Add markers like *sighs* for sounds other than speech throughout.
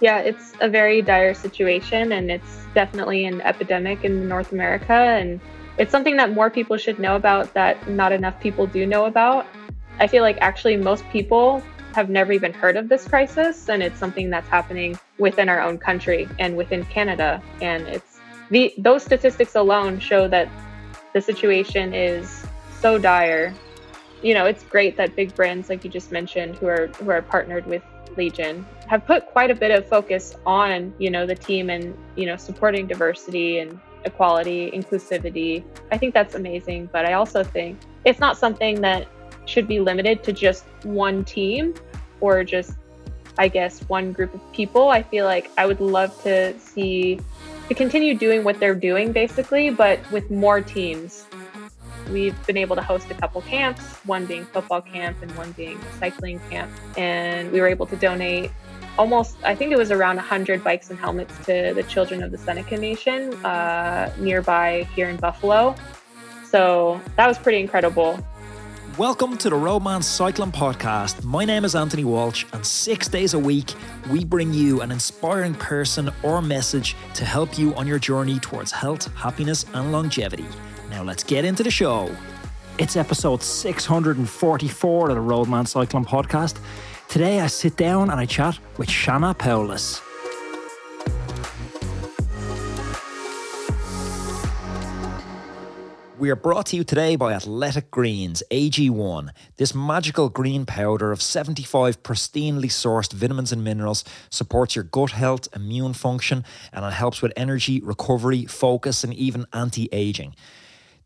Yeah, it's a very dire situation, and it's definitely an epidemic in North America. And it's something that more people should know about that not enough people do know about. I feel like actually most people have never even heard of this crisis, and it's something that's happening within our own country and within Canada. And it's the those statistics alone show that the situation is so dire. You know, it's great that big brands like you just mentioned, who are who are partnered with Legion, have put quite a bit of focus on you know the team and you know supporting diversity and equality, inclusivity. I think that's amazing, but I also think it's not something that should be limited to just one team or just, I guess, one group of people. I feel like I would love to see to continue doing what they're doing basically, but with more teams. We've been able to host a couple camps, one being football camp and one being cycling camp. And we were able to donate almost, I think it was around 100 bikes and helmets to the children of the Seneca Nation uh, nearby here in Buffalo. So that was pretty incredible. Welcome to the Roadman Cycling Podcast. My name is Anthony Walsh, and six days a week, we bring you an inspiring person or message to help you on your journey towards health, happiness, and longevity. Now, let's get into the show. It's episode 644 of the Roadman Cycling Podcast. Today, I sit down and I chat with Shayna Powless. We are brought to you today by Athletic Greens AG1. This magical green powder of 75 pristinely sourced vitamins and minerals supports your gut health, immune function, and it helps with energy, recovery, focus, and even anti aging.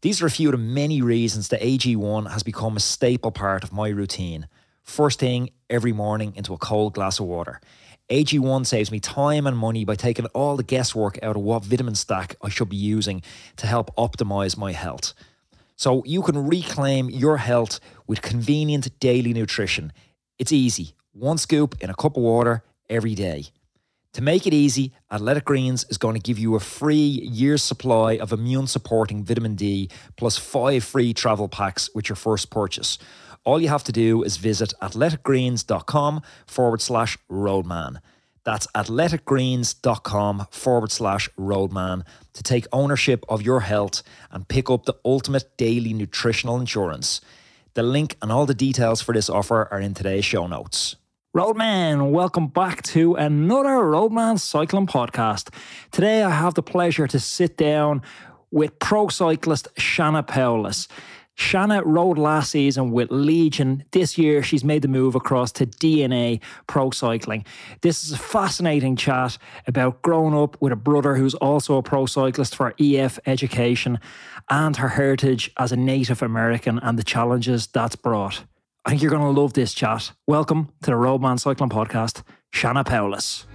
These are a few of the many reasons that AG1 has become a staple part of my routine first thing every morning into a cold glass of water. AG1 saves me time and money by taking all the guesswork out of what vitamin stack I should be using to help optimize my health. So you can reclaim your health with convenient daily nutrition. It's easy. One scoop in a cup of water every day. To make it easy, Athletic Greens is going to give you a free year's supply of immune supporting vitamin D plus five free travel packs with your first purchase. All you have to do is visit athleticgreens.com forward slash roadman. That's athleticgreens.com forward slash roadman to take ownership of your health and pick up the ultimate daily nutritional insurance. The link and all the details for this offer are in today's show notes. Roadman, welcome back to another Roadman Cycling Podcast. Today I have the pleasure to sit down with pro cyclist Shayna Powless. Shayna rode last season with Legion. This year, she's made the move across to DNA Pro Cycling. This is a fascinating chat about growing up with a brother who's also a pro cyclist for EF education and her heritage as a Native American and the challenges that's brought. I think you're going to love this chat. Welcome to the Roadman Cycling Podcast, Shayna Powless.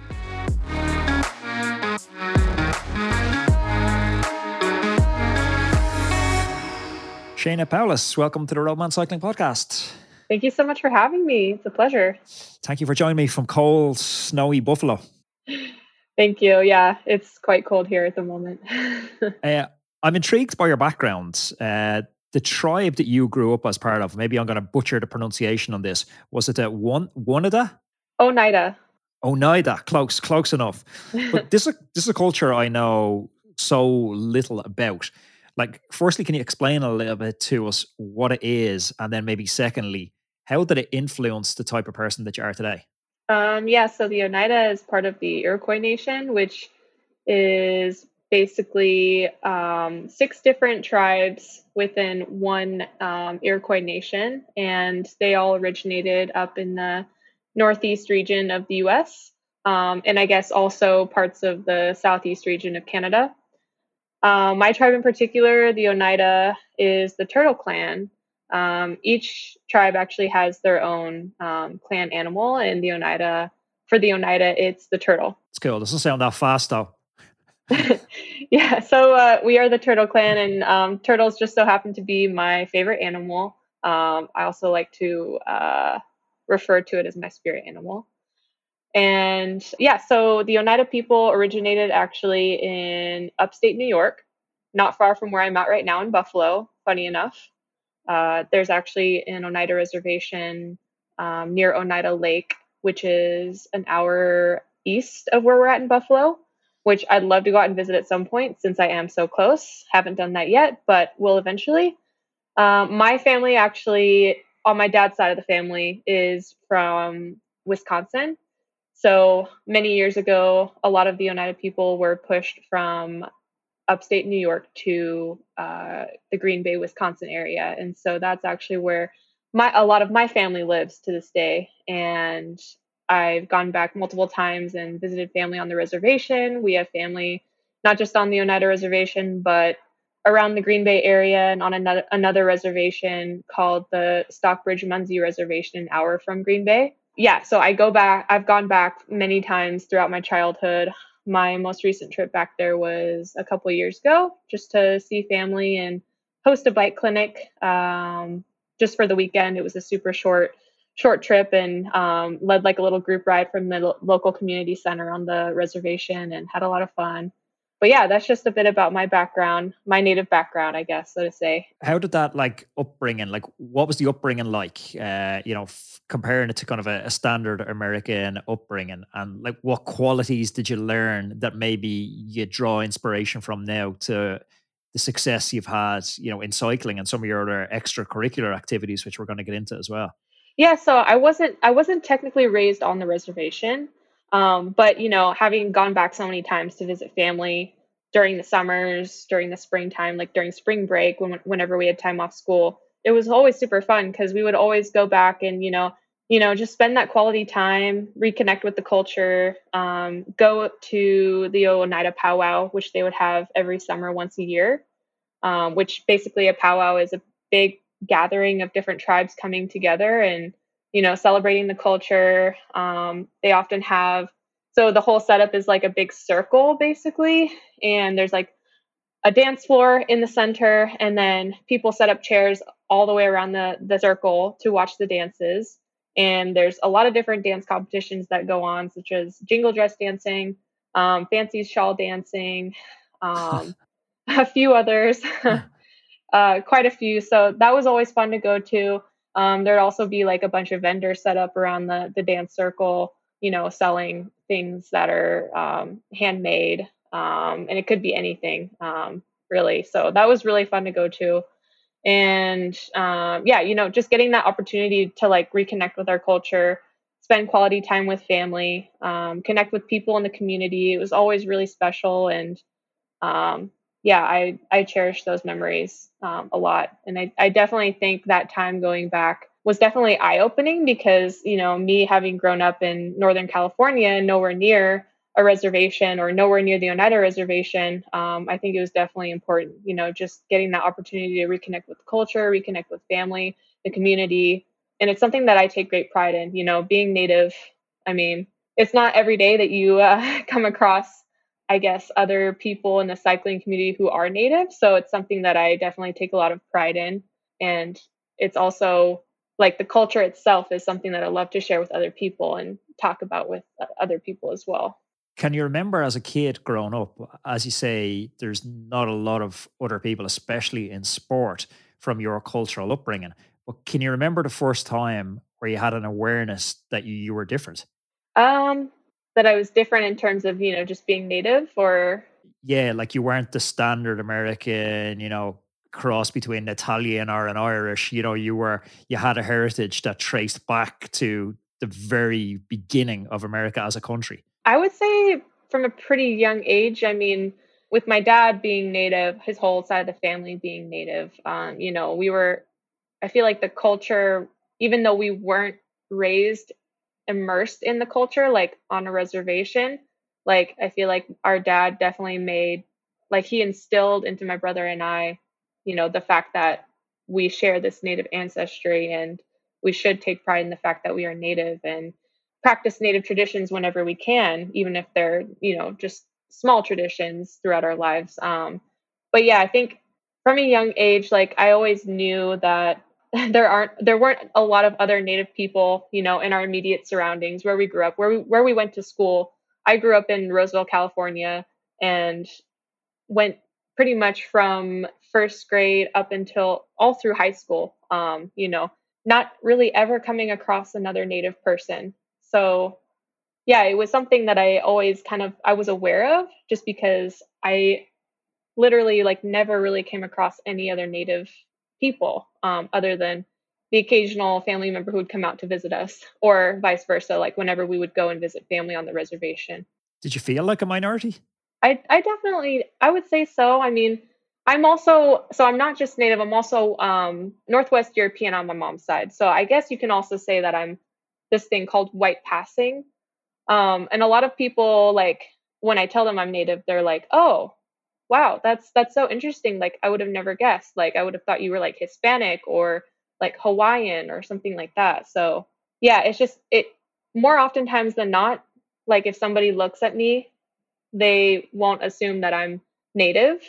Shayna Powless, welcome to the Roadman Cycling Podcast. Thank you so much for having me. It's a pleasure. Thank you for joining me from cold, snowy Buffalo. Thank you. Yeah, it's quite cold here at the moment. *laughs* uh, I'm intrigued by your background. Uh, the tribe that you grew up as part of, maybe I'm going to butcher the pronunciation on this. Was it a one Oneida? Oneida. Oneida, close, close enough. But *laughs* this is a, this is a culture I know so little about like firstly can you explain a little bit to us what it is? And then maybe secondly how did it influence the type of person that you are today? Um, yeah so the oneida is part of the iroquois nation which is basically um, six different tribes within one um, iroquois nation and they all originated up in the northeast region of the us um, and i guess also parts of the southeast region of canada um, my tribe in particular, the Oneida, is the Turtle Clan. Um, each tribe actually has their own um, clan animal, and the Oneida, for the Oneida, it's the turtle. It's cool. Doesn't sound that fast though. *laughs* yeah, so uh, we are the Turtle Clan, and um, turtles just so happen to be my favorite animal. Um, I also like to uh, refer to it as my spirit animal. And yeah, so the Oneida people originated actually in upstate New York, not far from where I'm at right now in Buffalo, funny enough. Uh, there's actually an Oneida reservation um, near Oneida Lake, which is an hour east of where we're at in Buffalo, which I'd love to go out and visit at some point since I am so close. Haven't done that yet, but will eventually. Um, my family actually, on my dad's side of the family, is from Wisconsin. So many years ago, a lot of the Oneida people were pushed from upstate New York to uh, the Green Bay, Wisconsin area, and so that's actually where my a lot of my family lives to this day. And I've gone back multiple times and visited family on the reservation. We have family not just on the Oneida Reservation, but around the Green Bay area and on another another reservation called the Stockbridge Munsee Reservation, an hour from Green Bay. Yeah, so I go back. I've gone back many times throughout my childhood. My most recent trip back there was a couple years ago, just to see family and host a bike clinic. Um, just for the weekend, it was a super short short trip and um, led like a little group ride from the lo- local community center on the reservation and had a lot of fun but yeah, that's just a bit about my background, my native background, I guess, so to say. How did that like upbringing, like what was the upbringing like? Uh, you know, f- comparing it to kind of a, a, standard American upbringing, and like what qualities did you learn that maybe you draw inspiration from now to the success you've had, you know, in cycling and some of your other extracurricular activities, which we're going to get into as well. Yeah, so I wasn't I wasn't technically raised on the reservation. Um, but you know, having gone back so many times to visit family during the summers, during the springtime, like during spring break, when, whenever we had time off school, it was always super fun because we would always go back and you know, you know, just spend that quality time, reconnect with the culture, um, go to the Oneida powwow, which they would have every summer once a year. Um, which basically a powwow is a big gathering of different tribes coming together and you know, celebrating the culture. Um, they often have so the whole setup is like a big circle basically, and there's like a dance floor in the center, and then people set up chairs all the way around the the circle to watch the dances. And there's a lot of different dance competitions that go on, such as jingle dress dancing, um, fancy shawl dancing, um, *laughs* *laughs* a few others, *laughs* uh, quite a few. So that was always fun to go to. Um, there'd also be like a bunch of vendors set up around the the dance circle, you know, selling things that are um, handmade, um, and it could be anything um, really. So that was really fun to go to, and um, yeah, you know, just getting that opportunity to like reconnect with our culture, spend quality time with family, um, connect with people in the community. It was always really special, and yeah, I I cherish those memories um, a lot, and I I definitely think that time going back was definitely eye opening because you know me having grown up in Northern California, nowhere near a reservation or nowhere near the Oneida Reservation, um, I think it was definitely important. You know, just getting that opportunity to reconnect with culture, reconnect with family, the community, and it's something that I take great pride in. You know, being Native. I mean, it's not every day that you uh, *laughs* come across I guess, other people in the cycling community who are native. So it's something that I definitely take a lot of pride in. And it's also like the culture itself is something that I love to share with other people and talk about with other people as well. Can you remember as a kid growing up, as you say, there's not a lot of other people, especially in sport, from your cultural upbringing. But can you remember the first time where you had an awareness that you, you were different? Um, that I was different in terms of, you know, just being native or yeah, like you weren't the standard American, you know, cross between Italian or an Irish, you know, you were you had a heritage that traced back to the very beginning of America as a country. I would say from a pretty young age, I mean, with my dad being native, his whole side of the family being native, um, you know, we were I feel like the culture, even though we weren't raised immersed in the culture, like on a reservation. Like I feel like our dad definitely made like he instilled into my brother and I, you know, the fact that we share this native ancestry and we should take pride in the fact that we are native and practice native traditions whenever we can, even if they're, you know, just small traditions throughout our lives. Um, but yeah, I think from a young age, like I always knew that *laughs* there aren't there weren't a lot of other native people you know in our immediate surroundings where we grew up where we where we went to school. I grew up in roseville california and went pretty much from first grade up until all through high school um, you know not really ever coming across another native person. So yeah, it was something that I always kind of I was aware of just because I literally like never really came across any other native people um, other than the occasional family member who would come out to visit us or vice versa like whenever we would go and visit family on the reservation. Did you feel like a minority? I i definitely i would say so. I mean i'm also so i'm not just native i'm also um, northwest european on my mom's side. So i guess you can also say that i'm this thing called white passing. Um, and a lot of people like when I tell them I'm native, they're like, "Oh, wow, that's that's so interesting. Like I would have never guessed. Like I would have thought you were like Hispanic or like Hawaiian or something like that." So, yeah, it's just it more oftentimes than not, like if somebody looks at me, they won't assume that I'm native,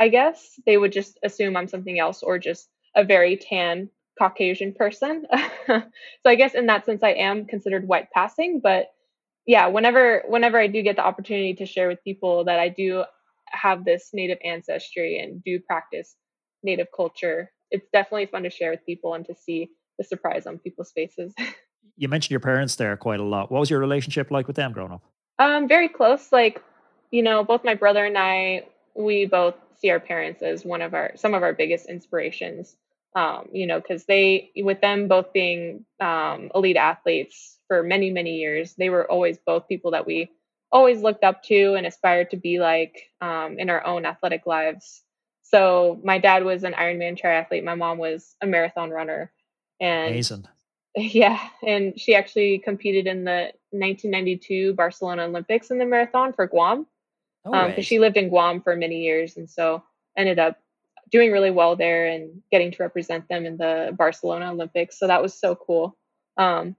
I guess. They would just assume I'm something else or just a very tan Caucasian person. *laughs* so I guess in that sense I am considered white passing, but yeah, whenever whenever I do get the opportunity to share with people that I do have this native ancestry and do practice native culture, it's definitely fun to share with people and to see the surprise on people's faces. *laughs* you mentioned your parents there quite a lot. What was your relationship like with them growing up? Um, very close. Like, you know, both my brother and I, we both see our parents as one of our some of our biggest inspirations. Um, you know, because they, with them both being um, elite athletes, for many, many years. They were always both people that we always looked up to and aspired to be like um, in our own athletic lives. So my dad was an Ironman triathlete. My mom was a marathon runner. And Amazing. *laughs* Yeah, and she actually competed in the 1992 Barcelona Olympics in the marathon for Guam. Because um, she lived in Guam for many years, and so ended up doing really well there and getting to represent them in the Barcelona Olympics. So that was so cool. Um,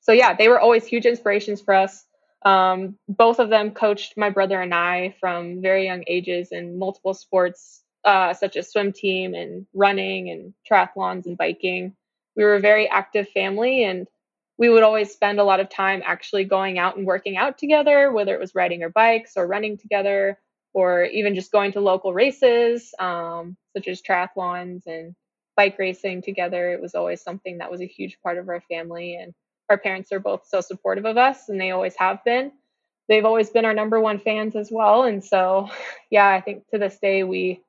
so yeah, they were always huge inspirations for us. Um, both of them coached my brother and I from very young ages in multiple sports, uh, such as swim team and running and triathlons and biking. We were a very active family, and we would always spend a lot of time actually going out and working out together, whether it was riding our bikes or running together, or even just going to local races, um, such as triathlons and bike racing together. It was always something that was a huge part of our family, and our parents are both so supportive of us and they always have been. They've always been our number one fans as well. And so, *laughs* yeah, I think to this day we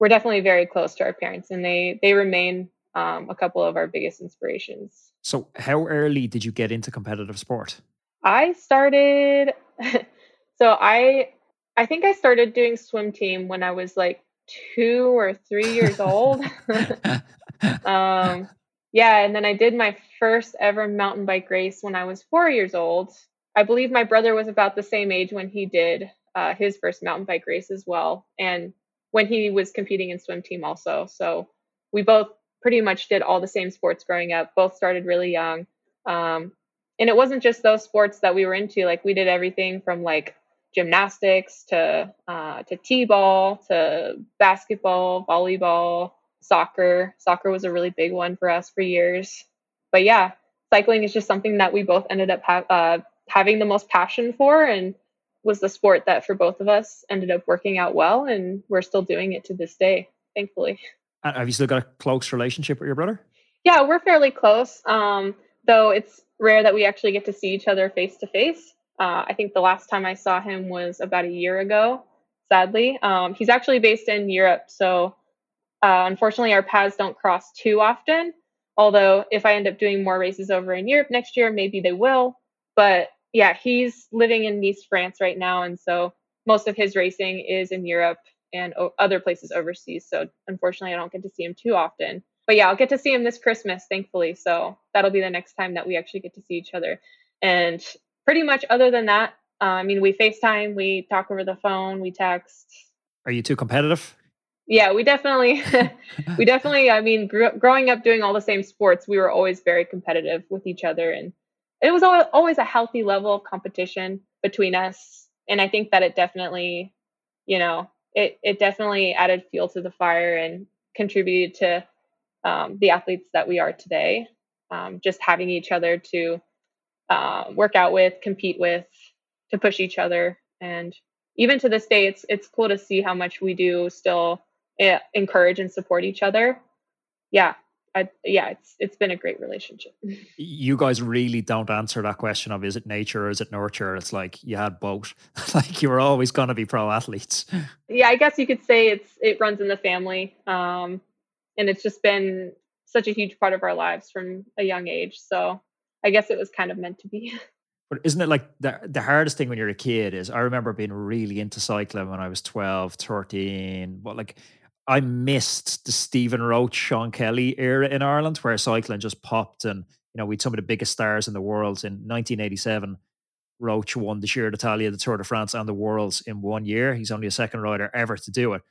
we're definitely very close to our parents and they they remain um, a couple of our biggest inspirations. So, how early did you get into competitive sport? I started *laughs* so I I think I started doing swim team when I was like 2 or 3 years old. *laughs* um yeah, and then I did my first ever mountain bike race when I was four years old. I believe my brother was about the same age when he did uh, his first mountain bike race as well, and when he was competing in swim team also. So we both pretty much did all the same sports growing up. Both started really young, um, and it wasn't just those sports that we were into. Like we did everything from like gymnastics to uh, to t-ball to basketball, volleyball, soccer. Soccer was a really big one for us for years. But yeah, cycling is just something that we both ended up ha- uh, having the most passion for and was the sport that for both of us ended up working out well. And we're still doing it to this day, thankfully. And have you still got a close relationship with your brother? Yeah, we're fairly close. Um, though it's rare that we actually get to see each other face to face. I think the last time I saw him was about a year ago, sadly. Um, he's actually based in Europe. So uh, unfortunately, our paths don't cross too often. Although, if I end up doing more races over in Europe next year, maybe they will. But yeah, he's living in Nice, France right now. And so most of his racing is in Europe and o- other places overseas. So unfortunately, I don't get to see him too often. But yeah, I'll get to see him this Christmas, thankfully. So that'll be the next time that we actually get to see each other. And pretty much, other than that, uh, I mean, we FaceTime, we talk over the phone, we text. Are you too competitive? Yeah we definitely *laughs* we definitely i mean growing up doing all the same sports we were always very competitive with each other and it was always a healthy level of competition between us and i think that it definitely you know it it definitely added fuel to the fire and contributed to um, the athletes that we are today. Um, just having each other to uh, work out with compete with to push each other and even to this day it's it's cool to see how much we do still encourage and support each other. Yeah, I, yeah, it's it's been a great relationship. *laughs* You guys really don't answer that question of is it nature or is it nurture? It's like you had both. *laughs* like you were always going to be pro athletes. *laughs* Yeah, I guess you could say it's it runs in the family, um, and it's just been such a huge part of our lives from a young age. So I guess it was kind of meant to be. But isn't it like the, the hardest thing when you're a kid is I remember being really into cycling when I was 12, 13, but like I missed the Stephen Roche, Sean Kelly era in Ireland where cycling just popped and you know, we had some of the biggest stars in the world in 1987. Roche won the Giro d'Italia, the Tour de France, and the Worlds in one year. He's only a second rider ever to do it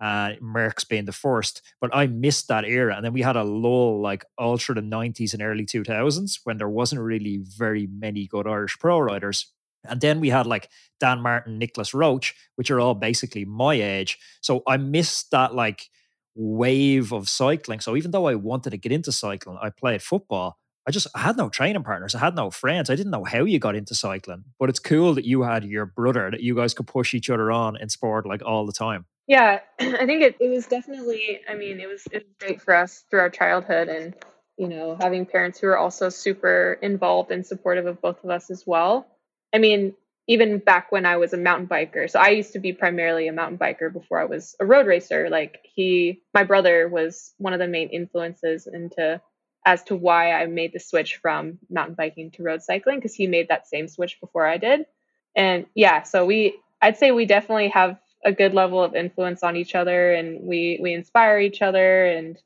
uh, Merckx being the first. But I missed that era. And then we had a lull like all through the 90s and early 2000s when there wasn't really very many good Irish pro riders. And then we had like Dan Martin, Nicolas Roche, which are all basically my age. So I missed that like wave of cycling. So even though I wanted to get into cycling, I played football. I just I had no training partners. I had no friends. I didn't know how you got into cycling. But it's cool that you had your brother that you guys could push each other on in sport like all the time. Yeah, *clears throat* I think it, it was definitely, I mean, it was, it was great for us through our childhood and, you know, having parents who are also super involved and supportive of both of us as well. I mean, even back when I was a mountain biker. So I used to be primarily a mountain biker before I was a road racer. Like he, my brother was one of the main influences into as to why I made the switch from mountain biking to road cycling because he made that same switch before I did. And yeah, so we, I'd say we definitely have a good level of influence on each other and we we inspire each other and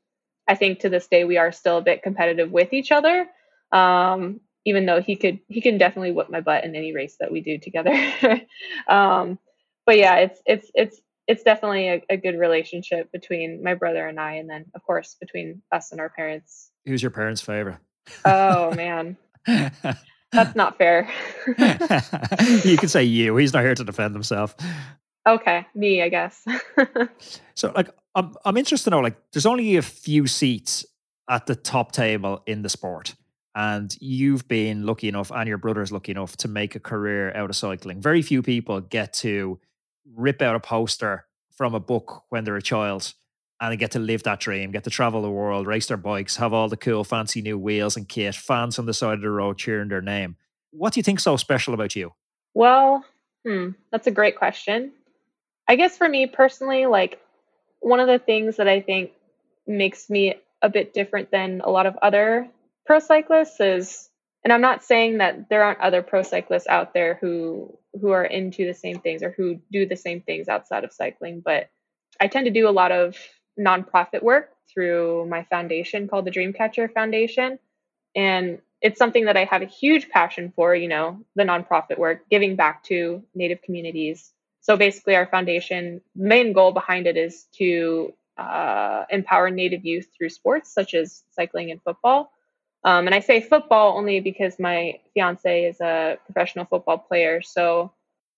I think to this day we are still a bit competitive with each other. Um, even though he could he can definitely whip my butt in any race that we do together. *laughs* um, but yeah, it's it's it's it's definitely a, a, good relationship between my brother and I, and then of course between us and our parents. Who's your parents' favorite? Oh *laughs* man. That's not fair. *laughs* you can say you. He's not here to defend himself. Okay, me, I guess. so, like, I'm I'm interested to know, like, there's only a few seats at the top table in the sport, and you've been lucky enough, and your brother's lucky enough to make a career out of cycling. Very few people get to rip out a poster from a book when they're a child and get to live that dream, get to travel the world, race their bikes, have all the cool, fancy new wheels and kit, fans on the side of the road cheering their name. What do you think so special about you? Well, hmm, that's a great question. I guess for me personally, like one of the things that I think makes me a bit different than a lot of other pro cyclists is and I'm not saying that there aren't other pro cyclists out there who who are into the same things or who do the same things outside of cycling, but I tend to do a lot of nonprofit work through my foundation called the Dreamcatcher Foundation. And it's something that I have a huge passion for, you know, the nonprofit work, giving back to Native communities so basically, our foundation main goal behind it is to uh, empower Native youth through sports such as cycling and football. Um, and I say football only because my fiance is a professional football player. So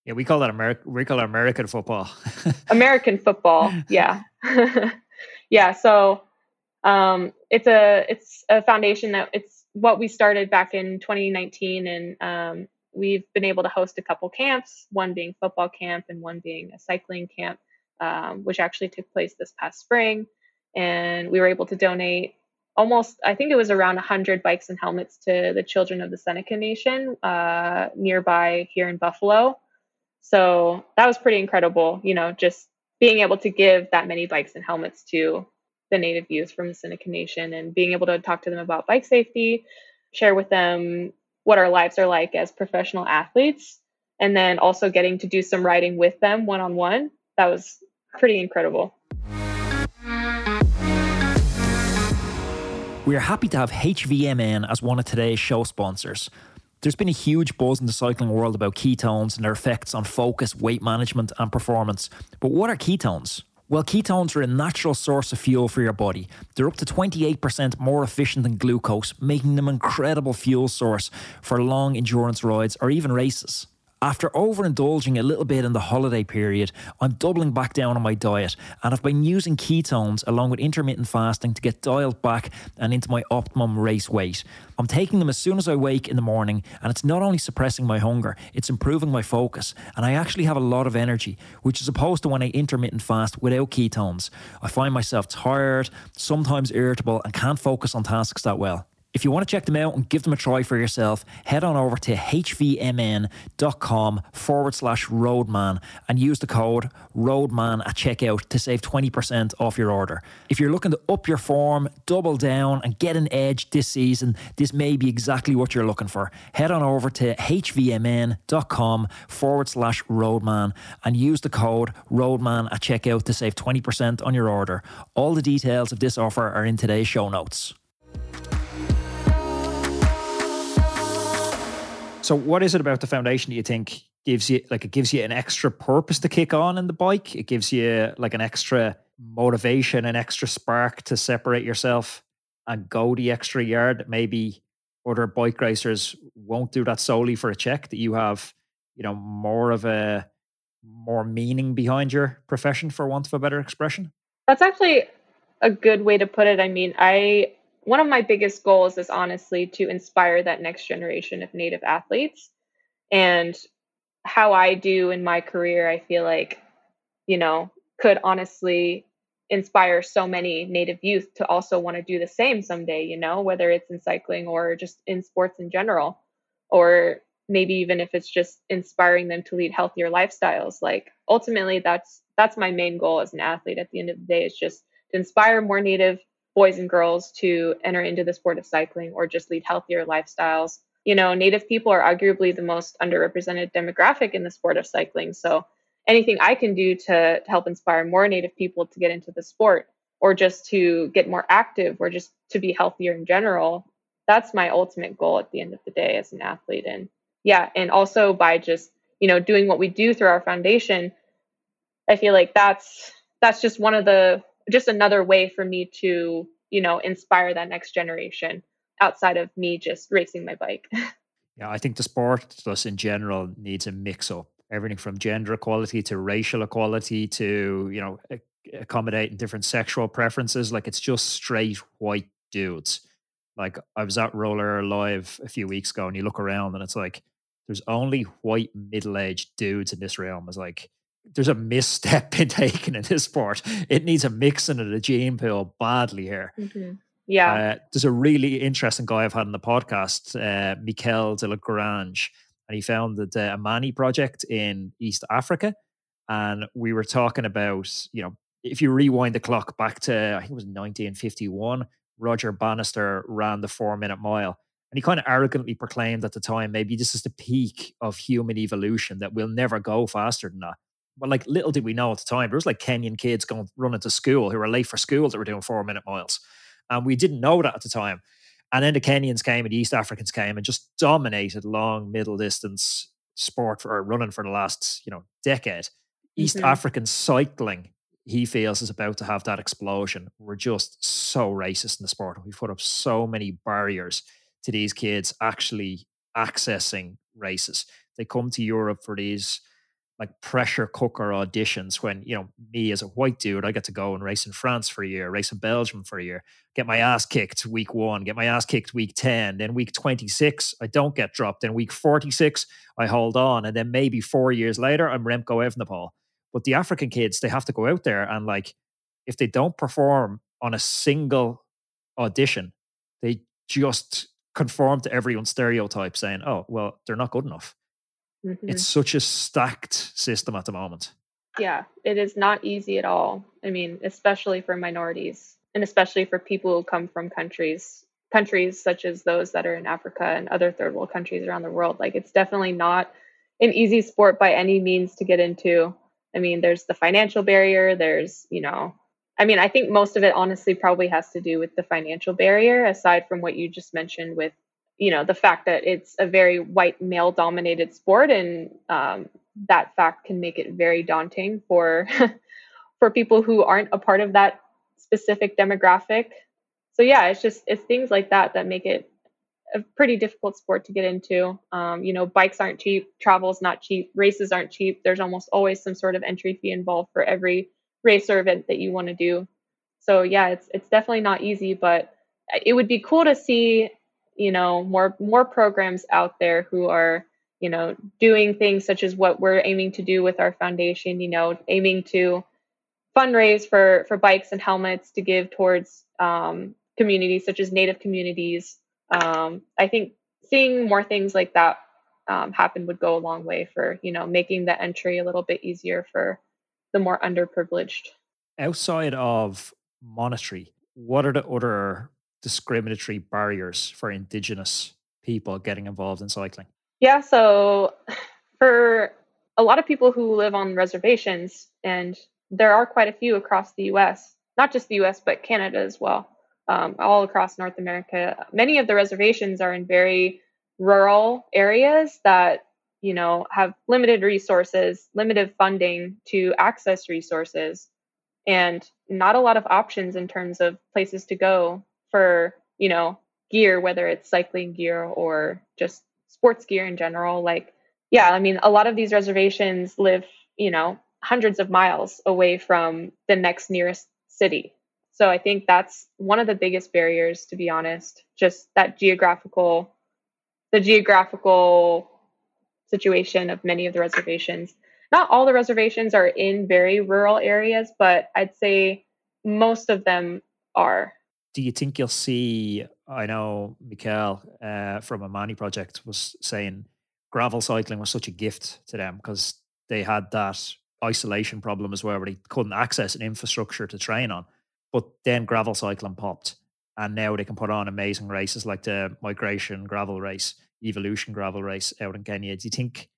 yeah, we call that American. We call it American football. *laughs* American football, yeah, *laughs* yeah. So um, it's a it's a foundation that it's what we started back in 2019, and um, we've been able to host a couple camps, one being football camp and one being a cycling camp, um, which actually took place this past spring. And we were able to donate almost, I think it was around 100 bikes and helmets to the children of the Seneca Nation uh, nearby here in Buffalo. So that was pretty incredible, you know, just being able to give that many bikes and helmets to the native youth from the Seneca Nation and being able to talk to them about bike safety, share with them what our lives are like as professional athletes and then also getting to do some riding with them one on one that was pretty incredible we are happy to have hvmn as one of today's show sponsors there's been a huge buzz in the cycling world about ketones and their effects on focus, weight management, and performance. But what are ketones? Well, ketones are a natural source of fuel for your body. They're up to 28% more efficient than glucose, making them an incredible fuel source for long endurance rides or even races. After overindulging a little bit in the holiday period, I'm doubling back down on my diet and I've been using ketones along with intermittent fasting to get dialed back and into my optimum race weight. I'm taking them as soon as I wake in the morning, and it's not only suppressing my hunger, it's improving my focus, and I actually have a lot of energy, which is opposed to when I intermittent fast without ketones. I find myself tired, sometimes irritable, and can't focus on tasks that well. If you want to check them out and give them a try for yourself, head on over to hvmn.com forward slash roadman and use the code roadman at checkout to save 20% off your order. If you're looking to up your form, double down, and get an edge this season, this may be exactly what you're looking for. Head on over to hvmn.com forward slash roadman and use the code roadman at checkout to save 20% on your order. All the details of this offer are in today's show notes. So, what is it about the foundation that you think gives you like it gives you an extra purpose to kick on in the bike? It gives you like an extra motivation, an extra spark to separate yourself and go the extra yard maybe other bike racers won't do that solely for a check. That you have, you know, more of a more meaning behind your profession, for want of a better expression. That's actually a good way to put it. I mean, I one of my biggest goals is honestly to inspire that next generation of native athletes. And how i do in my career i feel like you know could honestly inspire so many native youth to also want to do the same someday you know whether it's in cycling or just in sports in general or maybe even if it's just inspiring them to lead healthier lifestyles. Like ultimately that's that's my main goal as an athlete at the end of the day is just to inspire more native boys and girls to enter into the sport of cycling or just lead healthier lifestyles. You know, Native people are arguably the most underrepresented demographic in the sport of cycling. So anything I can do to, to help inspire more Native people to get into the sport or just to get more active or just to be healthier in general, that's my ultimate goal at the end of the day as an athlete. And yeah, and also by just, you know, doing what we do through our foundation, I feel like that's that's just one of the just another way for me to you know inspire that next generation outside of me just racing my bike. *laughs* Yeah i think the sport just in general needs a mix up. Everything from gender equality to racial equality to you know accommodating different sexual preferences like it's just straight white dudes. Like i was at Rouleur Live a few weeks ago and you look around and it's like there's only white middle-aged dudes in this realm. It's like there's a misstep *laughs* been taken in this sport. It needs a mixing of the gene pool badly here. Mm-hmm. Yeah. Uh, there's a really interesting guy I've had on the podcast, uh, Mikel Delagrange, and he founded the Amani project in East Africa. And we were talking about, you know, if you rewind the clock back to, I think it was 1951, Roger Bannister ran the four minute mile. And he kind of arrogantly proclaimed at the time, maybe this is the peak of human evolution, that we'll never go faster than that well, like little did we know at the time, there was like Kenyan kids going running to school who were late for school that were doing four minute miles. And we didn't know that at the time. And then the Kenyans came and the East Africans came and just dominated long middle distance sport for running for the last, you know, decade. East mm-hmm. African cycling, he feels, is about to have that explosion. We're just so racist in the sport. We've put up so many barriers to these kids actually accessing races. They come to Europe for these like pressure cooker auditions when you know me as a white dude i get to go and race in france for a year race in belgium for a year get my ass kicked week one get my ass kicked week 10 then week 26 i don't get dropped then week 46 i hold on and then maybe four years later i'm remco evenepoel. But the african kids they have to go out there and like if they don't perform on a single audition they just conform to everyone's stereotype saying oh well they're not good enough Mm-hmm. It's such a stacked system at the moment. Yeah, it is not easy at all. I mean, especially for minorities and especially for people who come from countries countries such as those that are in Africa and other third world countries around the world. Like it's definitely not an easy sport by any means to get into. I mean, there's the financial barrier, there's, you know, I mean, I think most of it honestly probably has to do with the financial barrier aside from what you just mentioned with you know the fact that it's a very white male dominated sport and um, that fact can make it very daunting for *laughs* for people who aren't a part of that specific demographic so yeah it's just it's things like that that make it a pretty difficult sport to get into. Um, you know, bikes aren't cheap, travel's not cheap, races aren't cheap. There's almost always some sort of entry fee involved for every race or event that you want to do. So yeah, it's it's definitely not easy, but it would be cool to see, you know, more more programs out there who are, you know, doing things such as what we're aiming to do with our foundation, you know, aiming to fundraise for for bikes and helmets to give towards um, communities such as native communities. Um, i think seeing more things like that um, happen would go a long way for you know making the entry a little bit easier for the more underprivileged. Outside of monetary what are the other discriminatory barriers for indigenous people getting involved in cycling yeah so *sighs* for a lot of people who live on reservations and there are quite a few across the US, not just the US, but Canada as well, um, all across North America. Many of the reservations are in very rural areas that you know have limited resources limited funding to access resources and not a lot of options in terms of places to go for you know gear whether it's cycling gear or just sports gear in general like yeah i mean a lot of these reservations live you know hundreds of miles away from the next nearest city. So I think that's one of the biggest barriers, to be honest, just that geographical, the geographical situation of many of the reservations. Not all the reservations are in very rural areas, but I'd say most of them are. Do you think you'll see? I know Mikel uh, from Amani Project was saying gravel cycling was such a gift to them because they had that isolation problem as well, where they couldn't access an infrastructure to train on. But then gravel cycling popped, and now they can put on amazing races like the Migration Gravel Race, Evolution Gravel Race out in Kenya. Do you think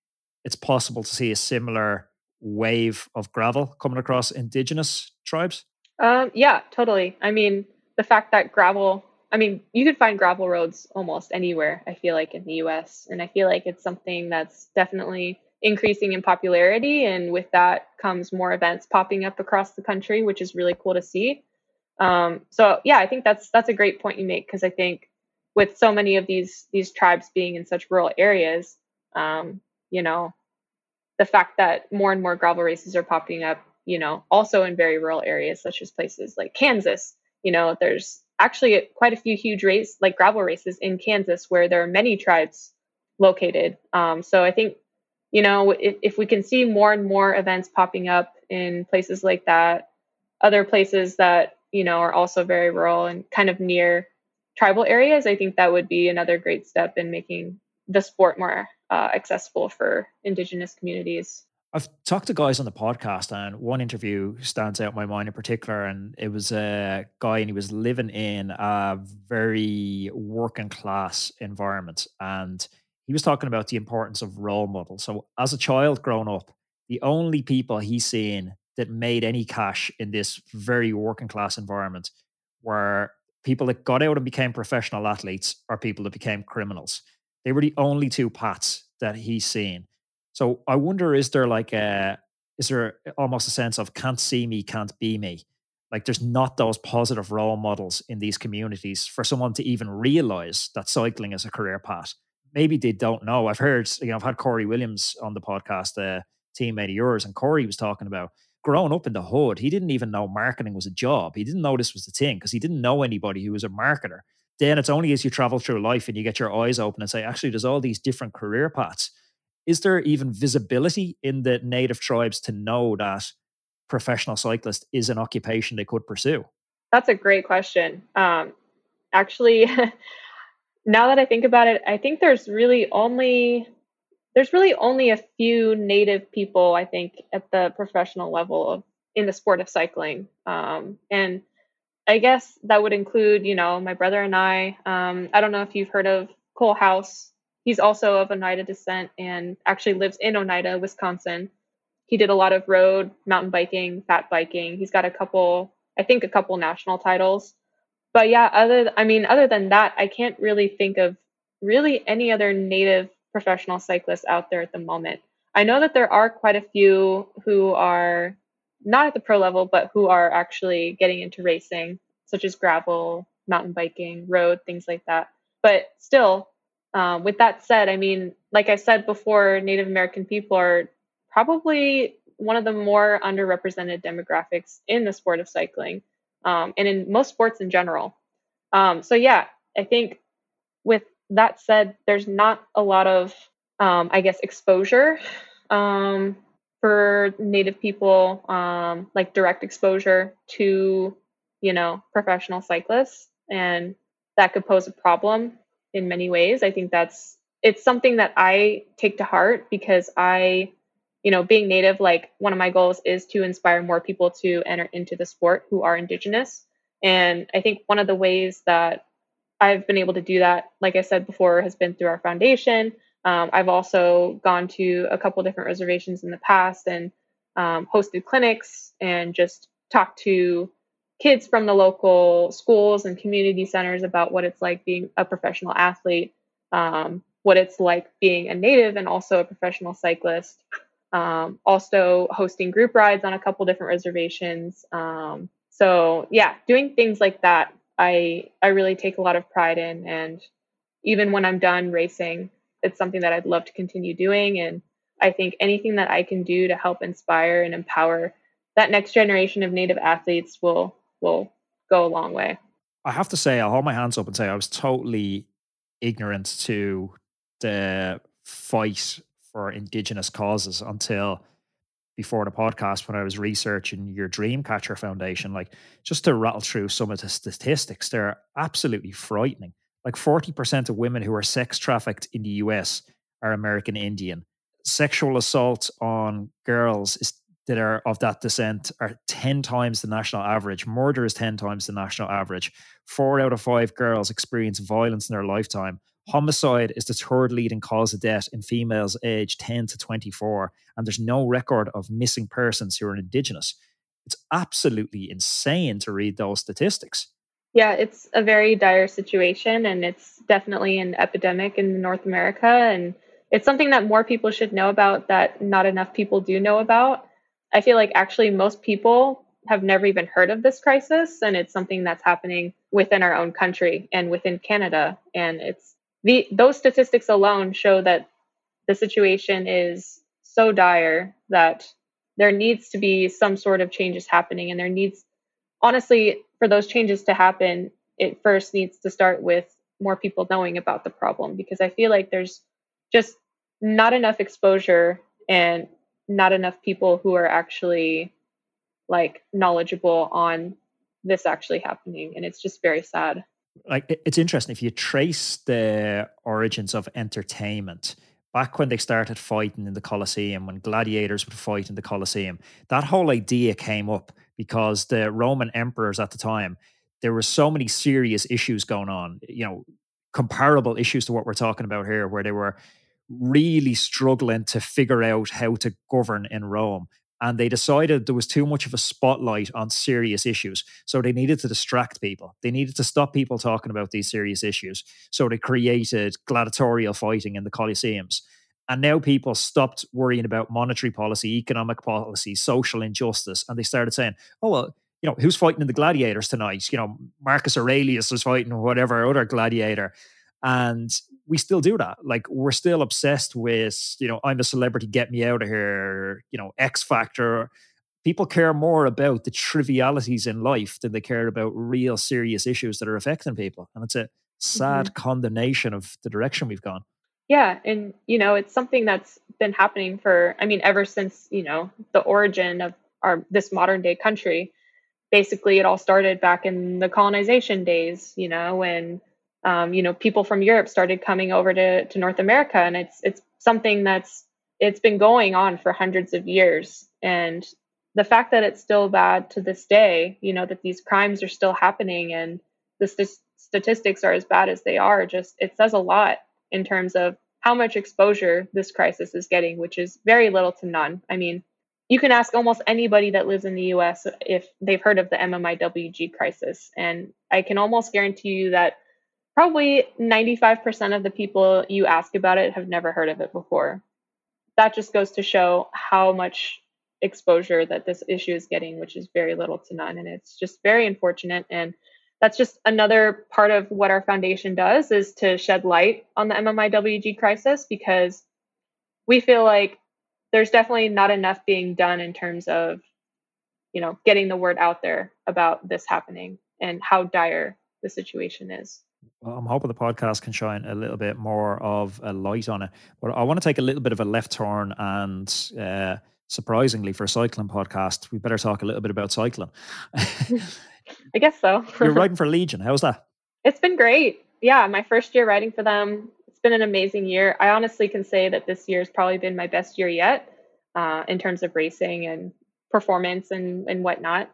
it's possible to see a similar wave of gravel coming across indigenous tribes? Um, yeah, totally. I mean, the fact that gravel, I mean, you could find gravel roads almost anywhere, I feel like, in the US. And I feel like it's something that's definitely increasing in popularity and with that comes more events popping up across the country which is really cool to see um, so yeah i think that's that's a great point you make because i think with so many of these these tribes being in such rural areas um, you know the fact that more and more gravel races are popping up you know also in very rural areas such as places like kansas you know there's actually quite a few huge race like gravel races in kansas where there are many tribes located um, so i think you know, if, if we can see more and more events popping up in places like that, other places that, you know, are also very rural and kind of near tribal areas, I think that would be another great step in making the sport more uh, accessible for Indigenous communities. I've talked to guys on the podcast, and one interview stands out in my mind in particular. And it was a guy, and he was living in a very working class environment. And he was talking about the importance of role models. So, as a child growing up, the only people he's seen that made any cash in this very working class environment were people that got out and became professional athletes or people that became criminals. They were the only two paths that he's seen. So I wonder, is there like a, is there almost a sense of can't see me, can't be me? Like there's not those positive role models in these communities for someone to even realize that cycling is a career path maybe they don't know. I've heard, you know, I've had Cory Williams on the podcast, a teammate of yours, and Cory was talking about growing up in the hood. He didn't even know marketing was a job. He didn't know this was the thing because he didn't know anybody who was a marketer. Then it's only as you travel through life and you get your eyes open and say, actually, there's all these different career paths. Is there even visibility in the native tribes to know that professional cyclist is an occupation they could pursue? That's a great question. Um, actually, *laughs* now that I think about it, I think there's really only there's really only a few native people I think at the professional level of in the sport of cycling, um, and I guess that would include you know my brother and I. Um, I don't know if you've heard of Cole House. He's also of Oneida descent and actually lives in Oneida, Wisconsin. He did a lot of road, mountain biking, fat biking. He's got a couple, I think, a couple national titles but yeah, other I mean, other than that, I can't really think of really any other native professional cyclists out there at the moment. I know that there are quite a few who are not at the pro level, but who are actually getting into racing, such as gravel, mountain biking, road, things like that. but still, um, with that said, I mean, like I said before, Native American people are probably one of the more underrepresented demographics in the sport of cycling um, and in most sports in general. Um, so, yeah, I think with that said, there's not a lot of, um, I guess, exposure um, for Native people, um, like direct exposure to, you know, professional cyclists. And that could pose a problem in many ways. I think that's it's something that I take to heart because I, you know, being native, like one of my goals is to inspire more people to enter into the sport who are indigenous. And I think one of the ways that I've been able to do that, like I said before, has been through our foundation. Um, I've also gone to a couple different reservations in the past and um, hosted clinics and just talked to kids from the local schools and community centers about what it's like being a professional athlete, um, what it's like being a native and also a professional cyclist. Um, also hosting group rides on a couple different reservations. Um, so yeah, doing things like that, I I really take a lot of pride in, and even when I'm done racing, it's something that I'd love to continue doing. And I think anything that I can do to help inspire and empower that next generation of Native athletes will will go a long way. I have to say, I'll hold my hands up and say I was totally ignorant to the fight for Indigenous causes until before the podcast when I was researching your Dreamcatcher Foundation. Like, just to rattle through some of the statistics, they're absolutely frightening. Like, 40% of women who are sex trafficked in the US are American Indian. Sexual assault on girls is that are of that descent are 10 times the national average. Murder is 10 times the national average. Four out of five girls experience violence in their lifetime. Homicide is the third leading cause of death in females aged 10 to 24, and there's no record of missing persons who are Indigenous. It's absolutely insane to read those statistics. Yeah, it's a very dire situation, and it's definitely an epidemic in North America. And it's something that more people should know about that not enough people do know about. I feel like actually most people have never even heard of this crisis, and it's something that's happening within our own country and within Canada. And it's the those statistics alone show that the situation is so dire that there needs to be some sort of changes happening, and there needs, honestly, for those changes to happen, it first needs to start with more people knowing about the problem because I feel like there's just not enough exposure and not enough people who are actually like knowledgeable on this actually happening and it's just very sad. Like it's interesting if you trace the origins of entertainment back when they started fighting in the Colosseum, when gladiators would fight in the Colosseum, that whole idea came up because the Roman emperors at the time, there were so many serious issues going on, you know, comparable issues to what we're talking about here, where they were really struggling to figure out how to govern in Rome. And they decided there was too much of a spotlight on serious issues. So they needed to distract people. They needed to stop people talking about these serious issues. So they created gladiatorial fighting in the Colosseums. And now people stopped worrying about monetary policy, economic policy, social injustice. And they started saying, oh, well, you know, who's fighting in the gladiators tonight? You know, Marcus Aurelius was fighting whatever other gladiator. And we still do that. Like we're still obsessed with, you know, I'm a celebrity, get me out of here, you know, X Factor. People care more about the trivialities in life than they care about real serious issues that are affecting people. And it's a sad mm-hmm. condemnation of the direction we've gone. Yeah. And, you know, it's something that's been happening for, I mean, ever since, you know, the origin of our this modern day country. Basically, it all started back in the colonization days, you know, when um, you know people from Europe started coming over to to North America, and it's it's something that's it's been going on for hundreds of years, and the fact that it's still bad to this day, you know that these crimes are still happening, and the st- statistics are as bad as they are, just it says a lot in terms of how much exposure this crisis is getting, which is very little to none. I mean, you can ask almost anybody that lives in the US if they've heard of the MMIWG crisis. And I can almost guarantee you that probably 95% of the people you ask about it have never heard of it before. That just goes to show how much exposure that this issue is getting, which is very little to none. And it's just very unfortunate. And that's just another part of what our foundation does is to shed light on the MMIWG crisis because we feel like there's definitely not enough being done in terms of you know getting the word out there about this happening and how dire the situation is I'm hoping the podcast can shine a little bit more of a light on it. But I want to take a little bit of a left turn and uh, surprisingly for a cycling podcast, we better talk a little bit about cycling. *laughs* *laughs* I guess so. You're *laughs* riding for Legion. How's that? It's been great. Yeah, my first year riding for them. It's been an amazing year. I honestly can say that this year has probably been my best year yet uh, in terms of racing and performance and and whatnot.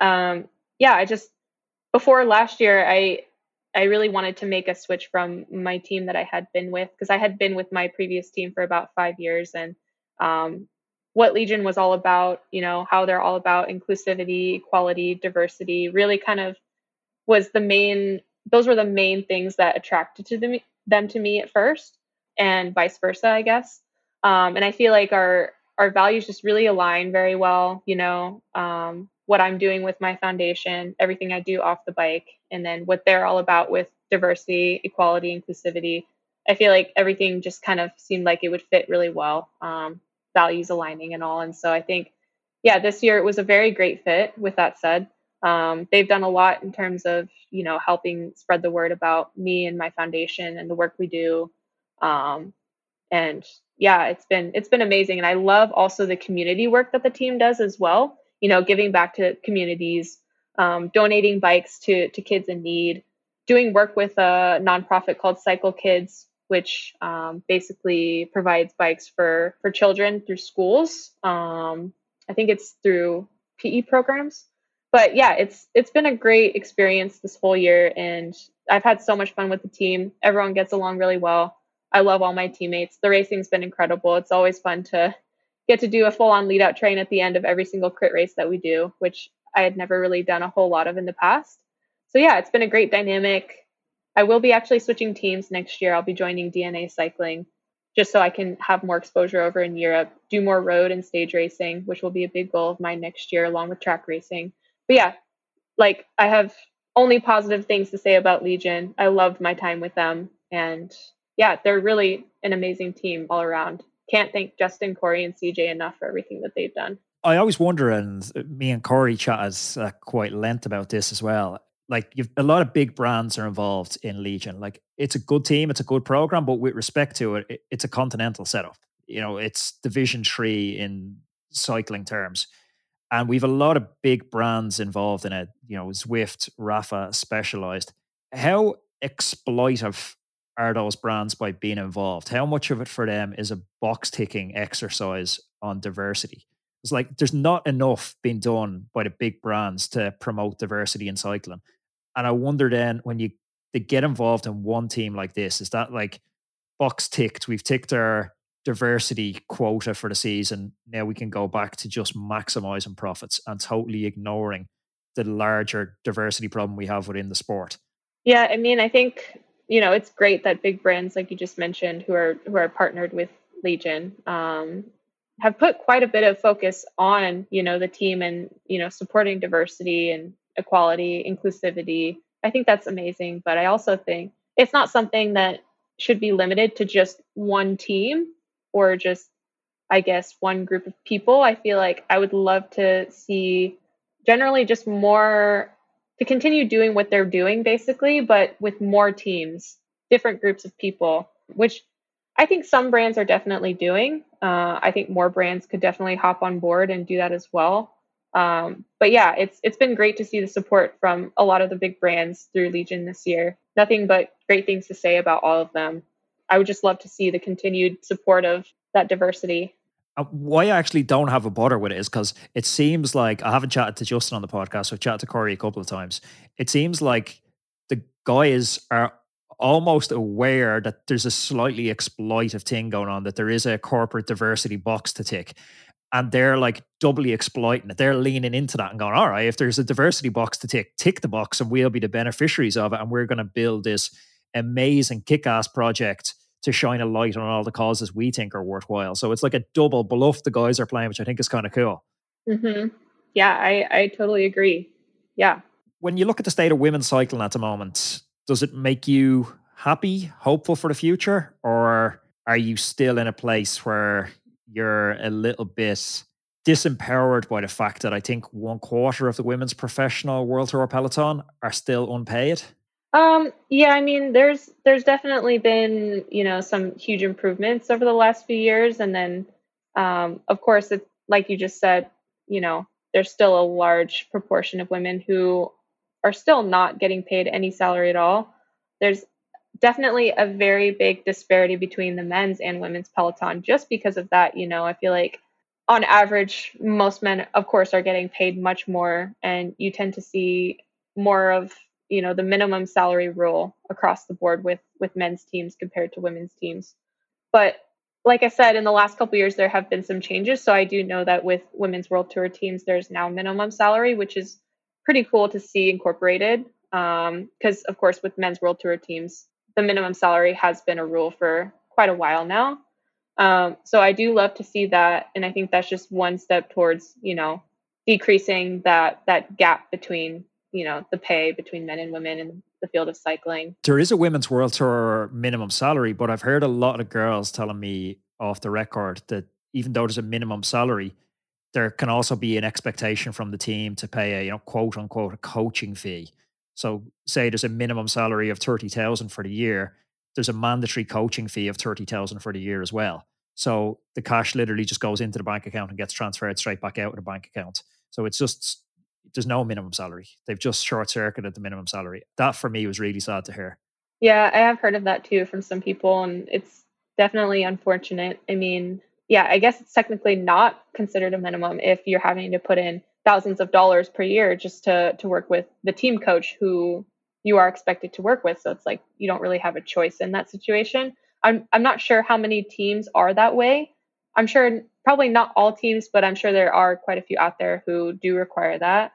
Um, yeah, I just before last year, I I really wanted to make a switch from my team that I had been with because I had been with my previous team for about five years and um, what Legion was all about, you know, how they're all about inclusivity, equality, diversity, really kind of was the main, those were the main things that attracted to them, them to me at first and vice versa, I guess. Um, and I feel like our, our values just really align very well, you know, um, what I'm doing with my foundation, everything I do off the bike, and then what they're all about with diversity, equality, inclusivity. I feel like everything just kind of seemed like it would fit really well, um, values aligning and all. And so I think, yeah, this year it was a very great fit. With that said, um, they've done a lot in terms of you know helping spread the word about me and my foundation and the work we do. Um, and yeah, it's been it's been amazing, and I love also the community work that the team does as well you know, giving back to communities, um, donating bikes to to kids in need, doing work with a nonprofit called Cycle Kids, which um, basically provides bikes for for children through schools. Um, I think it's through PE programs. But yeah, it's it's been a great experience this whole year, and I've had so much fun with the team. Everyone gets along really well. I love all my teammates. The racing's been incredible. It's always fun to get to do a full on lead out train at the end of every single crit race that we do, which I had never really done a whole lot of in the past. So yeah, it's been a great dynamic. I will be actually switching teams next year. I'll be joining DNA Cycling just so I can have more exposure over in Europe, do more road and stage racing, which will be a big goal of mine next year along with track racing. But yeah, like I have only positive things to say about Legion. I loved my time with them and yeah, they're really an amazing team all around can't thank Justin, Cory, and CJ enough for everything that they've done. I always wonder, and me and Cory chatted uh, quite length about this as well. Like, you've a lot of big brands are involved in Legion. Like, it's a good team, it's a good program, but with respect to it, it it's a continental setup. You know, it's Division Three in cycling terms, and we've a lot of big brands involved in it. You know, Zwift, Rapha, Specialized. How exploitive are those brands by being involved? How much of it for them is a box ticking exercise on diversity? It's like there's not enough being done by the big brands to promote diversity in cycling. And I wonder then when you they get involved in one team like this, is that like box ticked? We've ticked our diversity quota for the season. Now we can go back to just maximizing profits and totally ignoring the larger diversity problem we have within the sport. Yeah, I mean, I think you know it's great that big brands like you just mentioned who are who are partnered with legion um, have put quite a bit of focus on you know the team and you know supporting diversity and equality inclusivity. I think that's amazing but i also think it's not something that should be limited to just one team or just i guess one group of people. I feel like i would love to see generally just more to continue doing what they're doing basically, but with more teams, different groups of people, which I think some brands are definitely doing. Uh, I think more brands could definitely hop on board and do that as well. Um, but yeah, it's it's been great to see the support from a lot of the big brands through Legion this year. Nothing but great things to say about all of them. I would just love to see the continued support of that diversity Uh, why I actually don't have a bother with it is because it seems like I haven't chatted to Justin on the podcast. I've chatted to Cory a couple of times. It seems like the guys are almost aware that there's a slightly exploitive thing going on, that there is a corporate diversity box to tick. And they're like doubly exploiting it. They're leaning into that and going, all right, if there's a diversity box to tick, tick the box and we'll be the beneficiaries of it. And we're going to build this amazing kick ass project to shine a light on all the causes we think are worthwhile. So it's like a double bluff the guys are playing, which I think is kind of cool. Mm-hmm. Yeah, I, I totally agree. Yeah. When you look at the state of women's cycling at the moment, does it make you happy, hopeful for the future, or are you still in a place where you're a little bit disempowered by the fact that I think one quarter of the women's professional World Tour peloton are still unpaid? Um, yeah, I mean, there's there's definitely been you know some huge improvements over the last few years, and then um, of course, it's like you just said, you know, there's still a large proportion of women who are still not getting paid any salary at all. There's definitely a very big disparity between the men's and women's peloton just because of that you know i feel like on average most men of course are getting paid much more and you tend to see more of you know the minimum salary rule across the board with with men's teams compared to women's teams. But like i said in the last couple years there have been some changes. So i do know that with women's world tour teams there's now minimum salary which is pretty cool to see incorporated. Because um, of course with men's world tour teams the minimum salary has been a rule for quite a while now. Um, so I do love to see that, and I think that's just one step towards you know decreasing that that gap between you know the pay between men and women in the field of cycling. There is a women's world tour minimum salary, but I've heard a lot of girls telling me off the record that even though there's a minimum salary, there can also be an expectation from the team to pay a you know quote unquote a coaching fee so say there's a minimum salary of 30,000 for the year, there's a mandatory coaching fee of 30,000 for the year as well. So the cash literally just goes into the bank account and gets transferred straight back out of the bank account. So it's just there's no minimum salary. They've just short circuited the minimum salary. That for me was really sad to hear. Yeah, I have heard of that too from some people and it's definitely unfortunate. I mean, yeah, I guess it's technically not considered a minimum if you're having to put in thousands of dollars per year just to to work with the team coach who you are expected to work with so it's like you don't really have a choice in that situation i'm i'm not sure how many teams are that way i'm sure probably not all teams but i'm sure there are quite a few out there who do require that.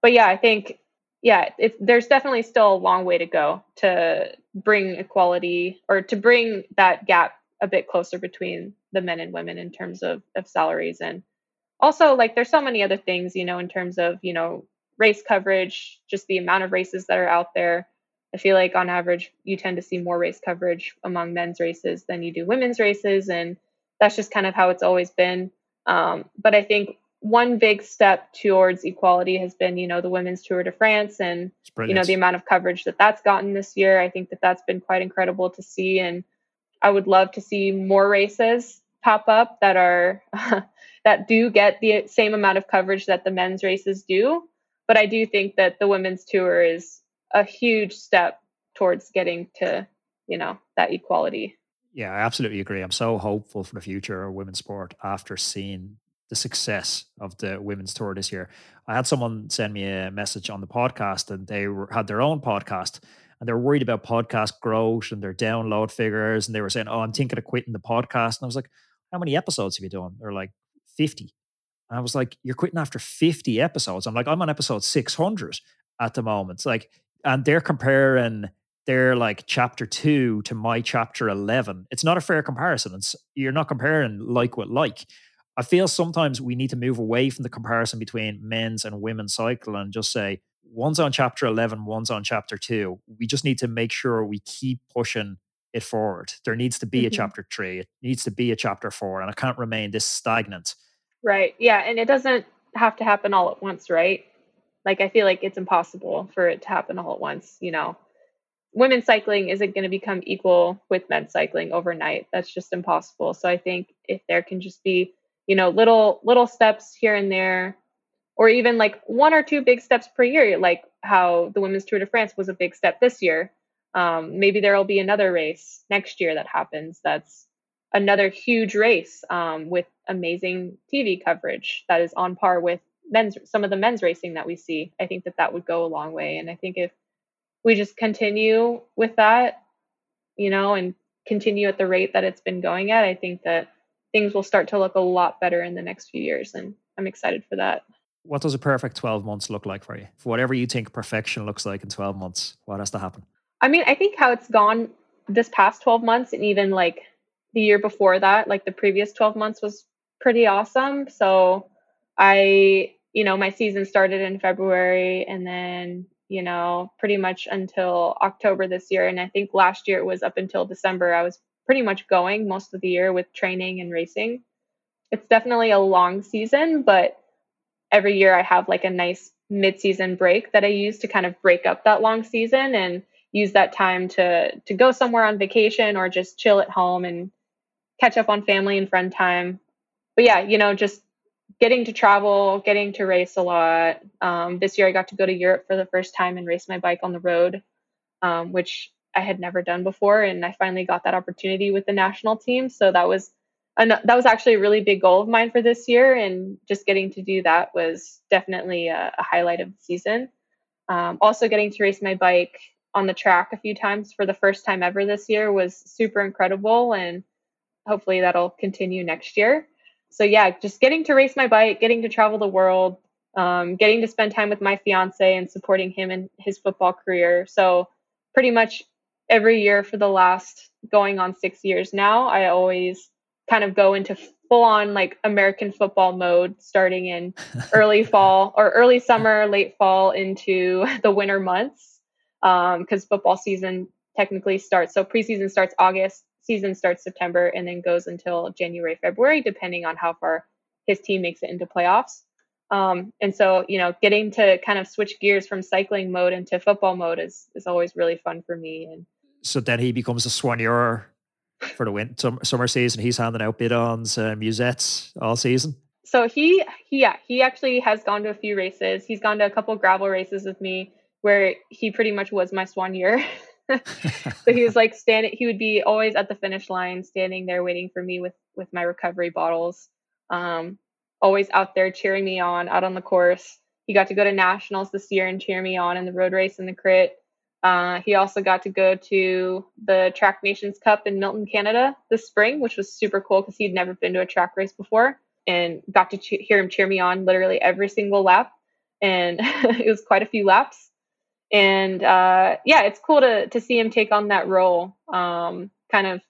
But yeah i think yeah it's there's definitely still a long way to go to bring equality or to bring that gap a bit closer between the men and women in terms of, of salaries. And also like there's so many other things you know in terms of you know race coverage just the amount of races that are out there. I feel like on average you tend to see more race coverage among men's races than you do women's races. And that's just kind of how it's always been um, but i think one big step towards equality has been you know the women's tour de france and you know the amount of coverage that that's gotten this year i think that that's been quite incredible to see and i would love to see more races pop up that are *laughs* that do get the same amount of coverage that the men's races do. But I do think that the women's tour is a huge step towards getting to, you know, that equality. Yeah, I absolutely agree. I'm so hopeful for the future of women's sport after seeing the success of the women's tour this year. I had someone send me a message on the podcast and they were, had their own podcast and they're worried about podcast growth and their download figures. And they were saying, Oh, I'm thinking of quitting the podcast. And I was like, How many episodes have you done? They're like, 50. And I was like, you're quitting after 50 episodes. I'm like, I'm on episode 600 at the moment. It's like, and they're comparing their like chapter two to my chapter 11. It's not a fair comparison. It's, you're not comparing like with like. I feel sometimes we need to move away from the comparison between men's and women's cycle and just say, one's on chapter 11, one's on chapter two. We just need to make sure we keep pushing it forward. There needs to be mm-hmm. a chapter three. It needs to be a chapter four, and it can't remain this stagnant. Right. Yeah, and it doesn't have to happen all at once, right? Like I feel like it's impossible for it to happen all at once. You know, women's cycling isn't going to become equal with men's cycling overnight. That's just impossible. So I think if there can just be, you know, little little steps here and there, or even like one or two big steps per year, like how the women's Tour de France was a big step this year um, maybe there will be another race next year that happens that's another huge race um, with amazing TV coverage that is on par with men's some of the men's racing that we see. I think that that would go a long way, and I think if we just continue with that, you know, and continue at the rate that it's been going at, I think that things will start to look a lot better in the next few years, and I'm excited for that. What does a perfect 12 months look like for you? For whatever you think perfection looks like in 12 months, what has to happen? I mean, I think how it's gone this past 12 months and even like the year before that, like the previous 12 months was pretty awesome. So I, you know, my season started in February and then, you know, pretty much until October this year. And I think last year it was up until December. I was pretty much going most of the year with training and racing. It's definitely a long season, but every year I have like a nice mid-season break that I use to kind of break up that long season and use that time to to go somewhere on vacation or just chill at home and catch up on family and friend time. But yeah, you know, just getting to travel, getting to race a lot. Um, this year I got to go to Europe for the first time and race my bike on the road, um, which I had never done before, and I finally got that opportunity with the national team. So that was an, that was actually a really big goal of mine for this year, and just getting to do that was definitely a, a highlight of the season. Um, also, getting to race my bike on the track a few times for the first time ever this year was super incredible, and hopefully that'll continue next year. So yeah, just getting to race my bike, getting to travel the world, um, getting to spend time with my fiance and supporting him in his football career. So pretty much every year for the last going on six years now, I always kind of go into full on like American football mode starting in *laughs* early fall or early summer, late fall into *laughs* the winter months because um, football season technically starts. So preseason starts August, season starts September, and then goes until January, February, depending on how far his team makes it into playoffs. Um, and so, you know, getting to kind of switch gears from cycling mode into football mode is is always really fun for me. And so then he becomes a soigneur for the winter summer season. He's handing out bidons, uh, musettes all season. So he, he, yeah, he actually has gone to a few races. He's gone to a couple gravel races with me where he pretty much was my soigneur. *laughs* *laughs* so he was like standing. He would be always at the finish line, standing there waiting for me with with my recovery bottles. Um, always out there cheering me on out on the course. He got to go to nationals this year and cheer me on in the road race and the crit. Uh, he also got to go to the Track Nations Cup in Milton, Canada this spring, which was super cool because he'd never been to a track race before and got to che- hear him cheer me on literally every single lap. And *laughs* it was quite a few laps. And uh, yeah, it's cool to to see him take on that role, um, kind of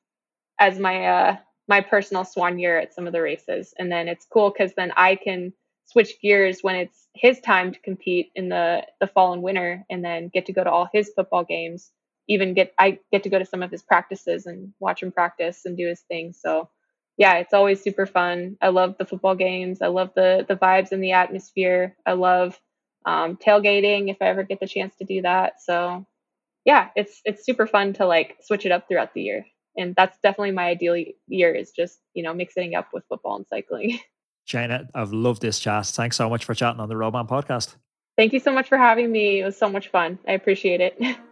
as my uh, my personal soigneur at some of the races. And then it's cool because then I can switch gears when it's his time to compete in the the fall and winter and then get to go to all his football games even get i get to go to some of his practices and watch him practice and do his thing. So yeah it's always super fun. I love the football games. I love the the vibes and the atmosphere. I love um, tailgating if i ever get the chance to do that so yeah it's it's super fun to like switch it up throughout the year and that's definitely my ideal year is just you know mixing up with football and cycling *laughs* Shayna, I've loved this chat. Thanks so much for chatting on the Roadman podcast. Thank you so much for having me. It was so much fun. I appreciate it. *laughs*